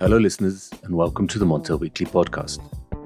Hello, listeners, and welcome to the Montel Weekly podcast,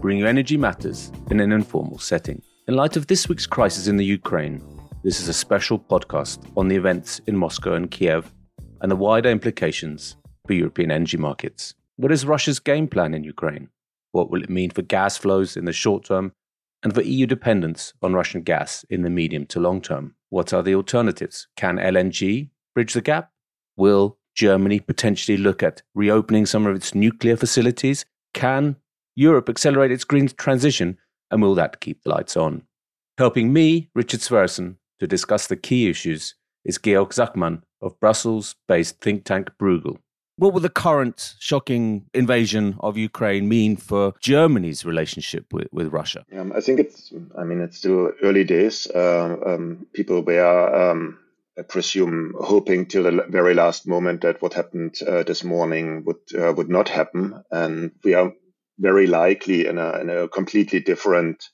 bringing you energy matters in an informal setting. In light of this week's crisis in the Ukraine, this is a special podcast on the events in Moscow and Kiev and the wider implications for European energy markets. What is Russia's game plan in Ukraine? What will it mean for gas flows in the short term and for EU dependence on Russian gas in the medium to long term? What are the alternatives? Can LNG bridge the gap? Will Germany potentially look at reopening some of its nuclear facilities? Can Europe accelerate its green transition? And will that keep the lights on? Helping me, Richard Sverrisson, to discuss the key issues is Georg Zachmann of Brussels based think tank Bruegel. What will the current shocking invasion of Ukraine mean for Germany's relationship with, with Russia? Um, I think it's, I mean, it's still early days. Uh, um, people were um, I presume, hoping till the very last moment that what happened uh, this morning would uh, would not happen, and we are very likely in a, in a completely different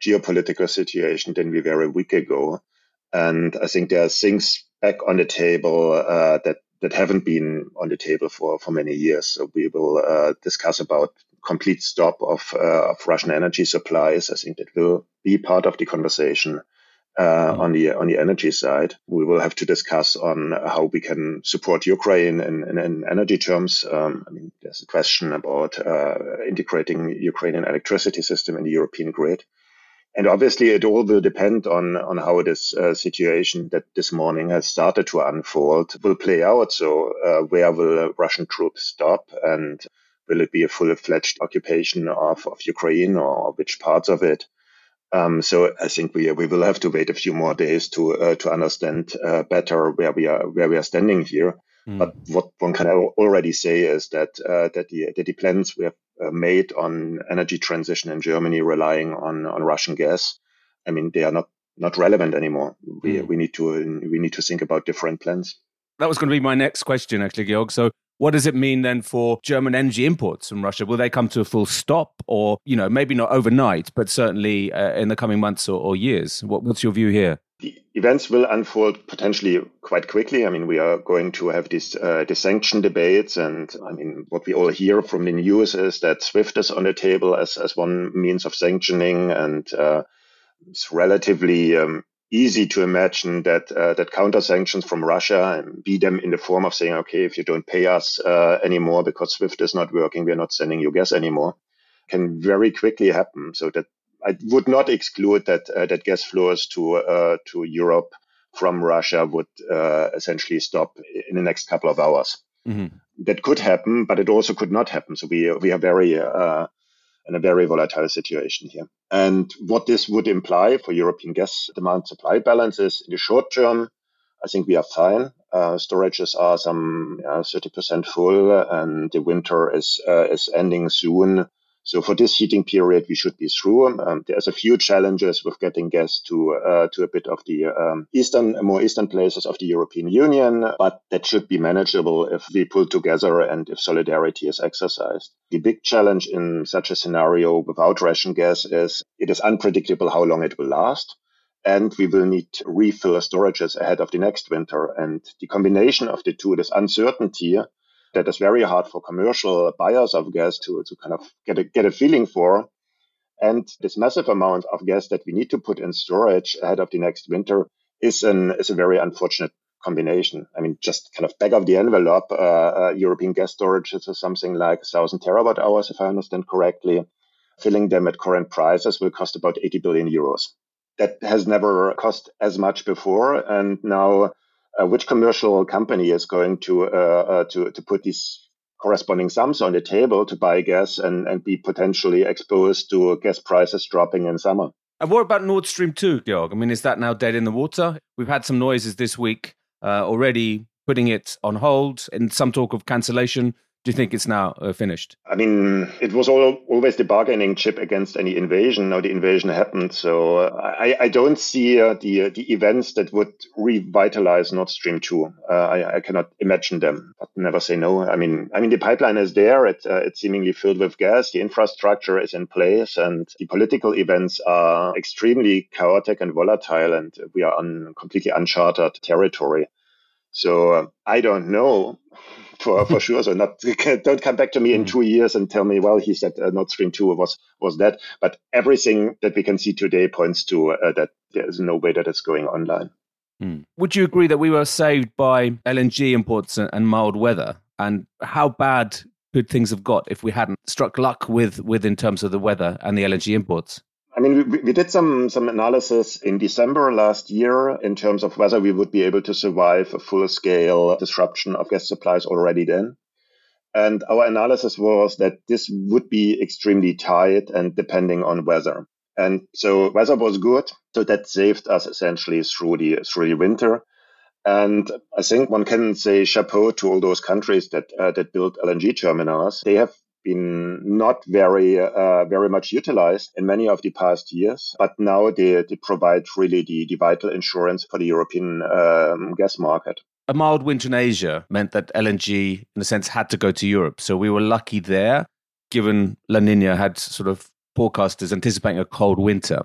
geopolitical situation than we were a week ago. And I think there are things back on the table uh, that that haven't been on the table for for many years. So we will uh, discuss about complete stop of uh, of Russian energy supplies. I think that will be part of the conversation uh, on the on the energy side. We will have to discuss on how we can support Ukraine in, in, in energy terms. Um, I mean, there's a question about uh, integrating Ukrainian electricity system in the European grid. And obviously, it all will depend on on how this uh, situation that this morning has started to unfold will play out. So, uh, where will Russian troops stop, and will it be a full fledged occupation of, of Ukraine, or which parts of it? Um, so I think we we will have to wait a few more days to uh, to understand uh, better where we are where we are standing here. Mm. But what one can already say is that uh, that the that the plans we have uh, made on energy transition in Germany, relying on on Russian gas, I mean they are not not relevant anymore. We mm. we need to we need to think about different plans. That was going to be my next question, actually, Georg. So what does it mean then for German energy imports from Russia? Will they come to a full stop or, you know, maybe not overnight, but certainly uh, in the coming months or, or years? What, what's your view here? The events will unfold potentially quite quickly. I mean, we are going to have these uh, the sanction debates, and I mean, what we all hear from the news is that SWIFT is on the table as as one means of sanctioning, and uh, it's relatively um, easy to imagine that uh, that counter sanctions from Russia and be them in the form of saying, okay, if you don't pay us uh, anymore because SWIFT is not working, we're not sending you gas anymore, can very quickly happen. So that I would not exclude that uh, that gas flows to uh, to Europe from Russia would uh, essentially stop in the next couple of hours. Mm-hmm. That could happen, but it also could not happen. So we we are very uh, in a very volatile situation here. And what this would imply for European gas demand supply balances in the short term, I think we are fine. Uh, storages are some uh, 30% full, and the winter is uh, is ending soon. So for this heating period, we should be through. Um, there's a few challenges with getting gas to uh, to a bit of the um, eastern, more eastern places of the European Union, but that should be manageable if we pull together and if solidarity is exercised. The big challenge in such a scenario without Russian gas is it is unpredictable how long it will last and we will need to refill storages ahead of the next winter. And the combination of the two, this uncertainty that is very hard for commercial buyers of gas to, to kind of get a, get a feeling for. And this massive amount of gas that we need to put in storage ahead of the next winter is an is a very unfortunate combination. I mean, just kind of back of the envelope, uh, uh, European gas storage is something like 1,000 terawatt hours, if I understand correctly. Filling them at current prices will cost about 80 billion euros. That has never cost as much before, and now uh, which commercial company is going to uh, uh, to to put these corresponding sums on the table to buy gas and, and be potentially exposed to gas prices dropping in summer. And what about Nord Stream 2, Georg? I mean, is that now dead in the water? We've had some noises this week uh, already putting it on hold and some talk of cancellation do you think it's now uh, finished? I mean, it was all, always the bargaining chip against any invasion. Now the invasion happened, so uh, I, I, don't see uh, the uh, the events that would revitalize Nord Stream two. Uh, I, I, cannot imagine them, but never say no. I mean, I mean the pipeline is there. It, uh, it's seemingly filled with gas. The infrastructure is in place, and the political events are extremely chaotic and volatile, and we are on completely uncharted territory. So I don't know for, for sure. So not don't come back to me in hmm. two years and tell me, well, he said uh, Nord Stream two was was that. But everything that we can see today points to uh, that there is no way that it's going online. Hmm. Would you agree that we were saved by LNG imports and, and mild weather? And how bad could things have got if we hadn't struck luck with with in terms of the weather and the LNG imports? I mean, we, we did some some analysis in December last year in terms of whether we would be able to survive a full scale disruption of gas supplies already then. And our analysis was that this would be extremely tight and depending on weather. And so weather was good, so that saved us essentially through the through the winter. And I think one can say chapeau to all those countries that uh, that built LNG terminals. They have been not very uh, very much utilized in many of the past years, but now they, they provide really the, the vital insurance for the European um, gas market. A mild winter in Asia meant that LNG, in a sense, had to go to Europe. So we were lucky there, given La Nina had sort of forecasters anticipating a cold winter.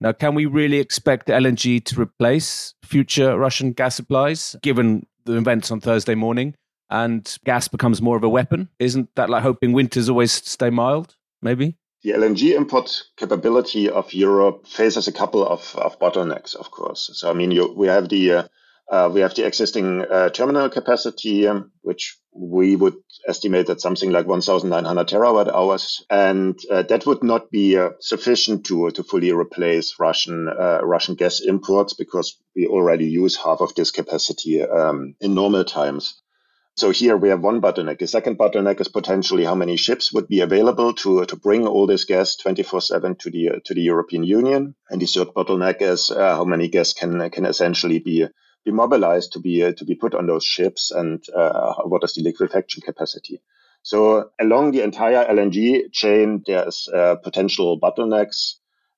Now, can we really expect LNG to replace future Russian gas supplies, given the events on Thursday morning? And gas becomes more of a weapon? Isn't that like hoping winters always stay mild, maybe? The LNG import capability of Europe faces a couple of, of bottlenecks, of course. So, I mean, you, we have the uh, uh, we have the existing uh, terminal capacity, um, which we would estimate at something like 1,900 terawatt hours, and uh, that would not be uh, sufficient to to fully replace Russian uh, Russian gas imports because we already use half of this capacity um, in normal times. So here we have one bottleneck. The second bottleneck is potentially how many ships would be available to, to bring all this gas 24/7 to the to the European Union. And the third bottleneck is uh, how many gas can can essentially be be mobilized to be uh, to be put on those ships, and uh, what is the liquefaction capacity. So along the entire LNG chain, there's uh, potential bottlenecks.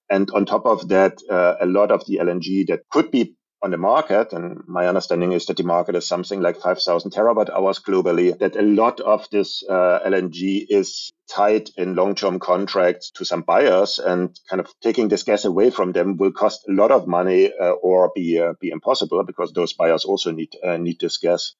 And on top of that, uh, a lot of the LNG that could be on the market, and my understanding is that the market is something like 5,000 terawatt hours globally, that a lot of this uh, LNG is tied in long-term contracts to some buyers and kind of taking this gas away from them will cost a lot of money uh, or be uh, be impossible because those buyers also need uh, need this gas.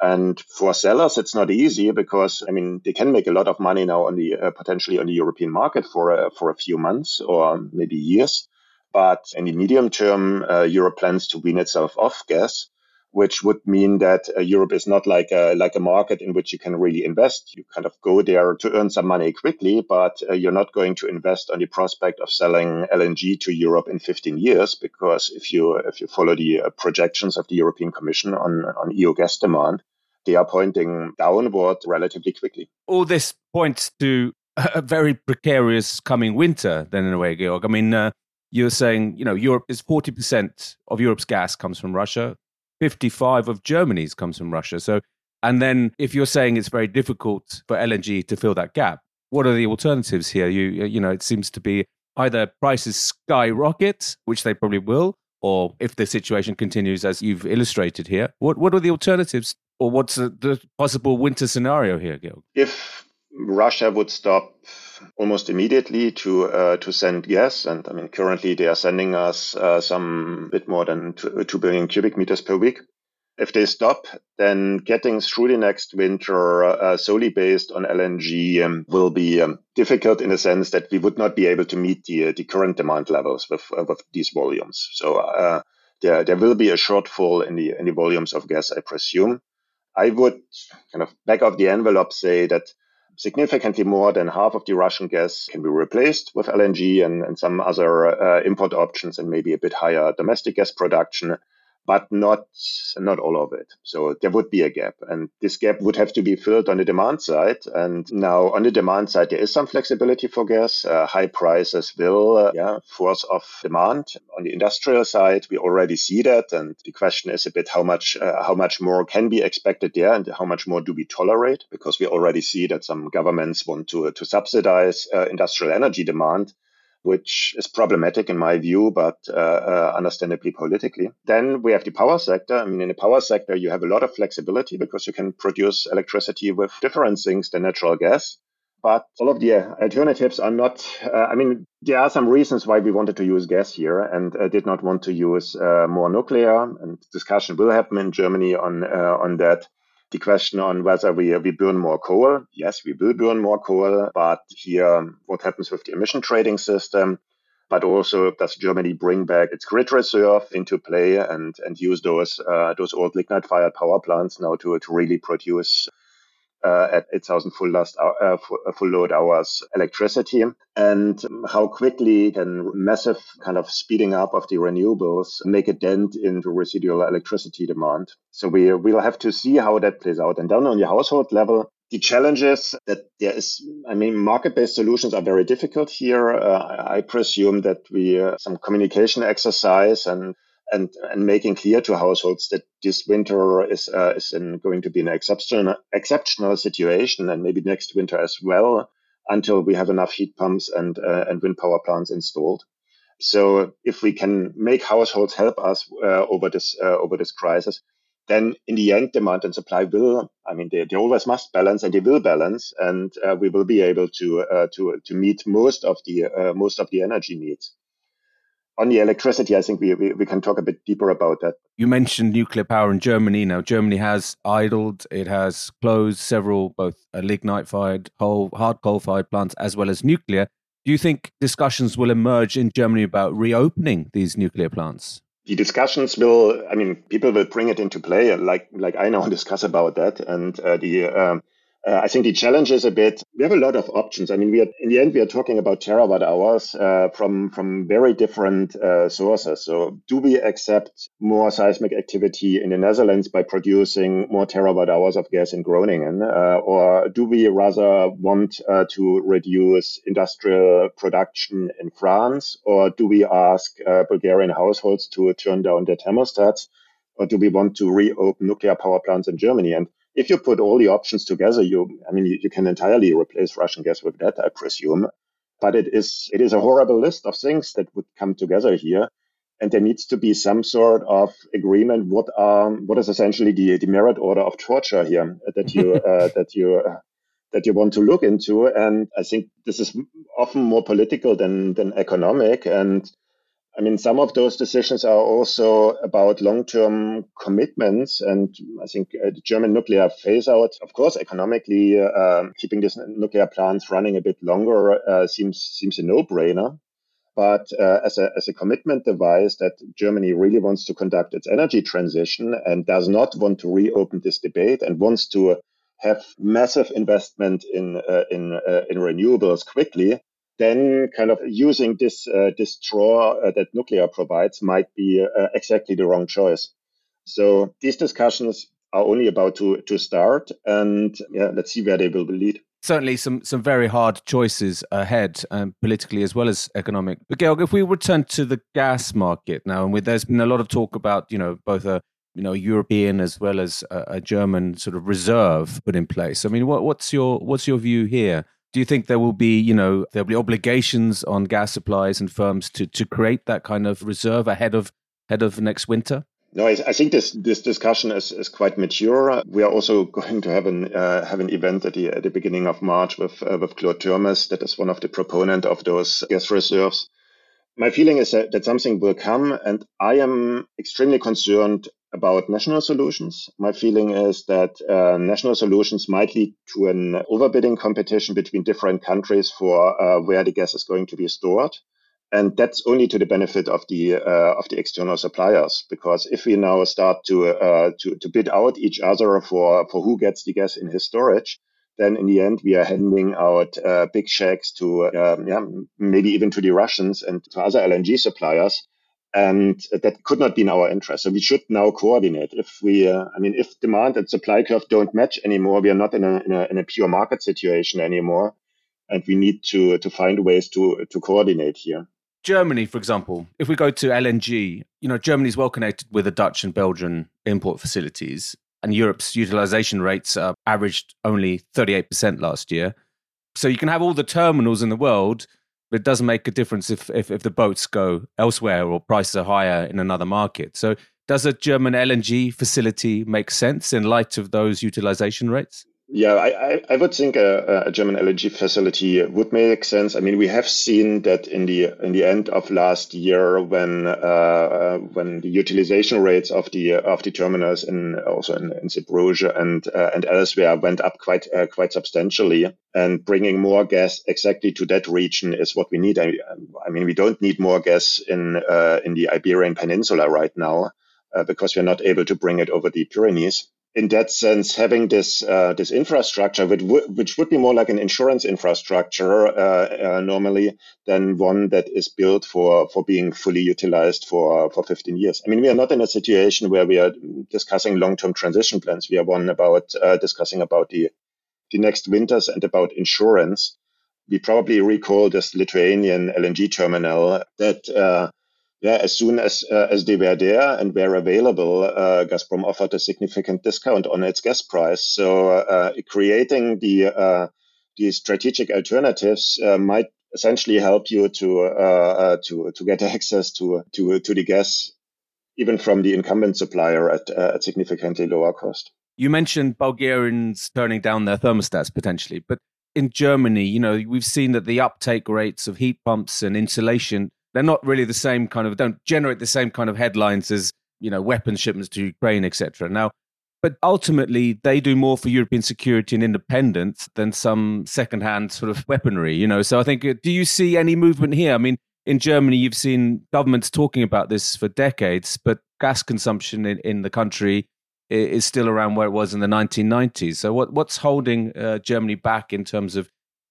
And for sellers, it's not easy because I mean they can make a lot of money now on the uh, potentially on the European market for uh, for a few months or maybe years. But in the medium term, uh, Europe plans to wean itself off gas, which would mean that uh, Europe is not like a, like a market in which you can really invest. You kind of go there to earn some money quickly, but uh, you're not going to invest on the prospect of selling LNG to Europe in 15 years, because if you if you follow the uh, projections of the European Commission on on EU gas demand, they are pointing downward relatively quickly. All this points to a very precarious coming winter, then in a way, Georg. I mean, uh, you're saying, you know, Europe is 40% of Europe's gas comes from Russia, 55 of Germany's comes from Russia. So, and then if you're saying it's very difficult for LNG to fill that gap, what are the alternatives here? You, you know, it seems to be either prices skyrocket, which they probably will, or if the situation continues as you've illustrated here, what, what are the alternatives or what's the, the possible winter scenario here, Gil? If Russia would stop almost immediately to uh, to send gas, and I mean currently they are sending us uh, some bit more than two, two billion cubic meters per week. If they stop, then getting through the next winter uh, solely based on LNG um, will be um, difficult in the sense that we would not be able to meet the the current demand levels with uh, with these volumes. So uh, there there will be a shortfall in the in the volumes of gas, I presume. I would kind of back of the envelope say that significantly more than half of the Russian gas can be replaced with LNG and, and some other uh, import options and maybe a bit higher domestic gas production but not not all of it. So there would be a gap, and this gap would have to be filled on the demand side. And now on the demand side, there is some flexibility for gas. Uh, high prices will uh, yeah force off demand. On the industrial side, we already see that, and the question is a bit how much uh, how much more can be expected there, and how much more do we tolerate? Because we already see that some governments want to to subsidize uh, industrial energy demand which is problematic in my view, but uh, uh, understandably politically. Then we have the power sector. I mean, in the power sector, you have a lot of flexibility because you can produce electricity with different things than natural gas. But all of the alternatives are not, uh, I mean, there are some reasons why we wanted to use gas here and uh, did not want to use uh, more nuclear. And discussion will happen in Germany on, uh, on that the question on whether we, we burn more coal. Yes, we will burn more coal, but here, what happens with the emission trading system? But also, does Germany bring back its grid reserve into play and, and use those uh, those old lignite-fired power plants now to, to really produce uh, at 8,000 full, last, uh, full load hours electricity, and how quickly can massive kind of speeding up of the renewables make a dent into residual electricity demand. So we will have to see how that plays out. And then on the household level, the challenges that there is, I mean, market-based solutions are very difficult here. Uh, I presume that we uh, some communication exercise and and, and making clear to households that this winter is, uh, is in, going to be an exceptional, exceptional situation and maybe next winter as well until we have enough heat pumps and, uh, and wind power plants installed. So if we can make households help us uh, over this uh, over this crisis, then in the end, demand and supply will, I mean, they, they always must balance and they will balance, and uh, we will be able to uh, to to meet most of the uh, most of the energy needs on the electricity, I think we, we, we, can talk a bit deeper about that. You mentioned nuclear power in Germany. Now, Germany has idled, it has closed several both lignite fired, coal, hard coal fired plants, as well as nuclear. Do you think discussions will emerge in Germany about reopening these nuclear plants? The discussions will, I mean, people will bring it into play, like like I now discuss about that, and uh, the um, uh, I think the challenge is a bit. We have a lot of options. I mean, we are in the end we are talking about terawatt hours uh, from from very different uh, sources. So, do we accept more seismic activity in the Netherlands by producing more terawatt hours of gas in Groningen, uh, or do we rather want uh, to reduce industrial production in France, or do we ask uh, Bulgarian households to turn down their thermostats, or do we want to reopen nuclear power plants in Germany? And if you put all the options together, you, I mean, you, you, can entirely replace Russian gas with that, I presume. But it is, it is a horrible list of things that would come together here. And there needs to be some sort of agreement. What are, what is essentially the, the merit order of torture here that you, uh, that you, uh, that you want to look into. And I think this is often more political than, than economic. And I mean, some of those decisions are also about long-term commitments, and I think uh, the German nuclear phase-out, of course, economically, uh, keeping these nuclear plants running a bit longer uh, seems seems a no-brainer. But uh, as a as a commitment device that Germany really wants to conduct its energy transition and does not want to reopen this debate and wants to have massive investment in uh, in in renewables quickly, then kind of using this uh, this draw uh, that nuclear provides might be uh, exactly the wrong choice. So these discussions are only about to to start, and yeah, let's see where they will lead. Certainly, some some very hard choices ahead, um, politically as well as economic. But Georg, if we return to the gas market now, and with, there's been a lot of talk about you know both a you know European as well as a, a German sort of reserve put in place. I mean, what, what's your what's your view here? Do you think there will be, you know, there'll be obligations on gas suppliers and firms to to create that kind of reserve ahead of ahead of next winter? No, I, I think this this discussion is, is quite mature. We are also going to have an uh, have an event at the at the beginning of March with uh, with Claude Turmes, that is one of the proponent of those gas reserves. My feeling is that, that something will come, and I am extremely concerned about national solutions. My feeling is that uh, national solutions might lead to an overbidding competition between different countries for uh, where the gas is going to be stored. And that's only to the benefit of the uh, of the external suppliers, because if we now start to uh, to to bid out each other for for who gets the gas in his storage, then in the end we are handing out uh, big checks to um, yeah maybe even to the Russians and to other LNG suppliers and that could not be in our interest. So we should now coordinate. If we, uh, I mean, if demand and supply curve don't match anymore, we are not in a, in a, in a pure market situation anymore, and we need to to find ways to to coordinate here. Germany, for example, if we go to LNG, you know, Germany is well connected with the Dutch and Belgian import facilities, and Europe's utilization rates are averaged only 38% last year. So you can have all the terminals in the world, but it doesn't make a difference if, if, if the boats go elsewhere or prices are higher in another market. So does a German LNG facility make sense in light of those utilization rates? Yeah, I, I, would think a, a, German LNG facility would make sense. I mean, we have seen that in the in the end of last year, when uh, when the utilization rates of the of the terminals in also in, in Zeebrugge and uh, and elsewhere went up quite uh, quite substantially, and bringing more gas exactly to that region is what we need. I, I mean, we don't need more gas in uh, in the Iberian Peninsula right now uh, because we're not able to bring it over the Pyrenees in that sense, having this uh, this infrastructure, which, w- which would be more like an insurance infrastructure uh, uh, normally than one that is built for for being fully utilized for for 15 years. I mean, we are not in a situation where we are discussing long term transition plans. We are one about uh, discussing about the the next winters and about insurance. We probably recall this Lithuanian LNG terminal that uh, yeah, as soon as uh, as they were there and were available, uh, Gazprom offered a significant discount on its gas price. So uh, creating the uh, the strategic alternatives uh, might essentially help you to uh, to to get access to to to the gas, even from the incumbent supplier at at significantly lower cost. You mentioned Bulgarians turning down their thermostats potentially, but in Germany, you know, we've seen that the uptake rates of heat pumps and insulation they're not really the same kind of don't generate the same kind of headlines as you know weapons shipments to Ukraine, etc. Now, but ultimately they do more for European security and independence than some secondhand sort of weaponry. You know, so I think uh, do you see any movement here? I mean, in Germany, you've seen governments talking about this for decades, but gas consumption in, in the country is still around where it was in the 1990s. So, what, what's holding uh, Germany back in terms of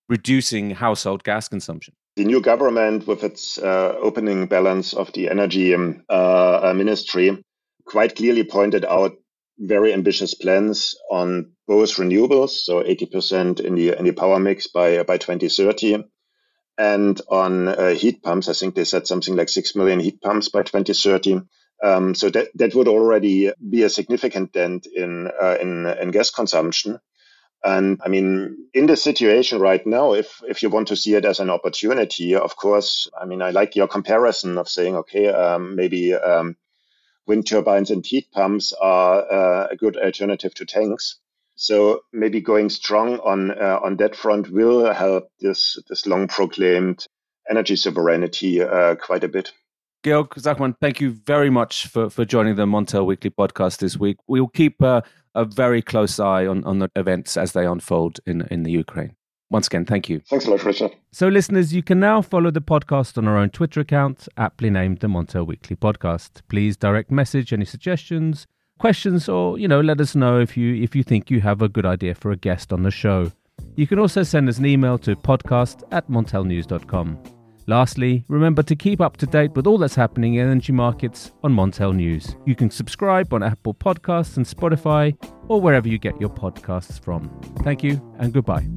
reducing household gas consumption? The new government, with its uh, opening balance of the energy um, uh, uh, ministry, quite clearly pointed out very ambitious plans on both renewables, so 80% in the in the power mix by by 2030, and on uh, heat pumps. I think they said something like six million heat pumps by 2030. Um, so that that would already be a significant dent in uh, in in gas consumption. And I mean, in the situation right now, if if you want to see it as an opportunity, of course, I mean, I like your comparison of saying, okay, um, maybe um, wind turbines and heat pumps are uh, a good alternative to tanks. So maybe going strong on uh, on that front will help this this long proclaimed energy sovereignty uh, quite a bit. Georg Zachmann, thank you very much for, for joining the Montel Weekly podcast this week. We'll keep uh, a very close eye on, on the events as they unfold in, in the Ukraine. Once again, thank you. Thanks a lot, Richard. So, listeners, you can now follow the podcast on our own Twitter account, aptly named the Montel Weekly Podcast. Please direct message any suggestions, questions, or you know, let us know if you if you think you have a good idea for a guest on the show. You can also send us an email to podcast at montelnews.com. Lastly, remember to keep up to date with all that's happening in energy markets on Montel News. You can subscribe on Apple Podcasts and Spotify or wherever you get your podcasts from. Thank you and goodbye.